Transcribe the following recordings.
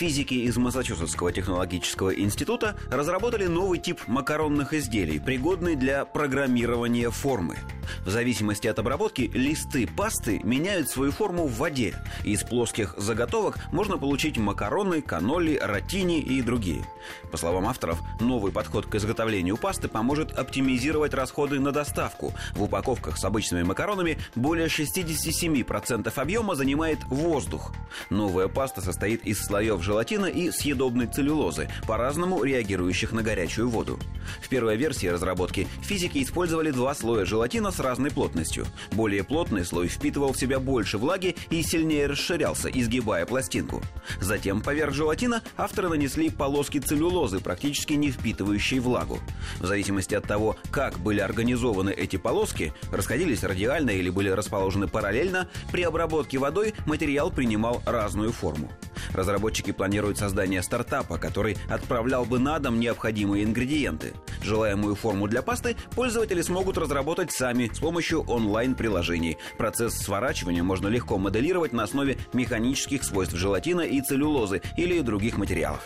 Физики из Массачусетского технологического института разработали новый тип макаронных изделий, пригодный для программирования формы – в зависимости от обработки листы пасты меняют свою форму в воде. Из плоских заготовок можно получить макароны, каноли, ротини и другие. По словам авторов, новый подход к изготовлению пасты поможет оптимизировать расходы на доставку. В упаковках с обычными макаронами более 67% объема занимает воздух. Новая паста состоит из слоев желатина и съедобной целлюлозы, по-разному реагирующих на горячую воду. В первой версии разработки физики использовали два слоя желатина с разной плотностью. Более плотный слой впитывал в себя больше влаги и сильнее расширялся, изгибая пластинку. Затем поверх желатина авторы нанесли полоски целлюлозы, практически не впитывающие влагу. В зависимости от того, как были организованы эти полоски, расходились радиально или были расположены параллельно, при обработке водой материал принимал разную форму. Разработчики планируют создание стартапа, который отправлял бы на дом необходимые ингредиенты. Желаемую форму для пасты пользователи смогут разработать сами с помощью онлайн-приложений. Процесс сворачивания можно легко моделировать на основе механических свойств желатина и целлюлозы или других материалов.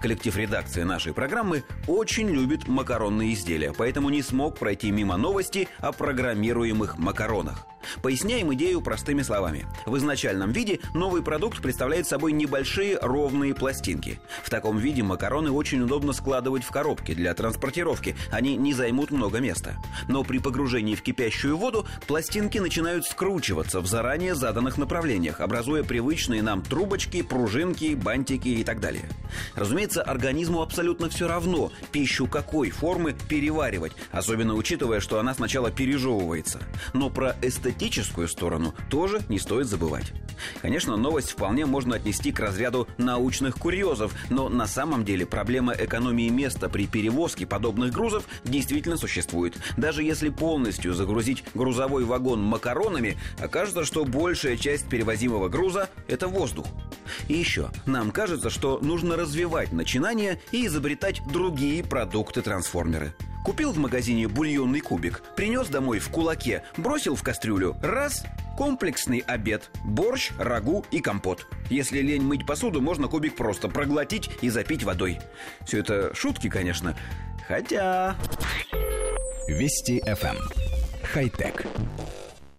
Коллектив редакции нашей программы очень любит макаронные изделия, поэтому не смог пройти мимо новости о программируемых макаронах. Поясняем идею простыми словами. В изначальном виде новый продукт представляет собой небольшие ровные пластинки. В таком виде макароны очень удобно складывать в коробки для транспортировки. Они не займут много места. Но при погружении в кипящую воду пластинки начинают скручиваться в заранее заданных направлениях, образуя привычные нам трубочки, пружинки, бантики и так далее. Разумеется, организму абсолютно все равно, пищу какой формы переваривать, особенно учитывая, что она сначала пережевывается. Но про эстетическую эстетическую сторону тоже не стоит забывать. Конечно, новость вполне можно отнести к разряду научных курьезов, но на самом деле проблема экономии места при перевозке подобных грузов действительно существует. Даже если полностью загрузить грузовой вагон макаронами, окажется, что большая часть перевозимого груза – это воздух. И еще, нам кажется, что нужно развивать начинания и изобретать другие продукты-трансформеры. Купил в магазине бульонный кубик, принес домой в кулаке, бросил в кастрюлю. Раз – комплексный обед. Борщ, рагу и компот. Если лень мыть посуду, можно кубик просто проглотить и запить водой. Все это шутки, конечно. Хотя... Вести FM. Эм. Хай-тек.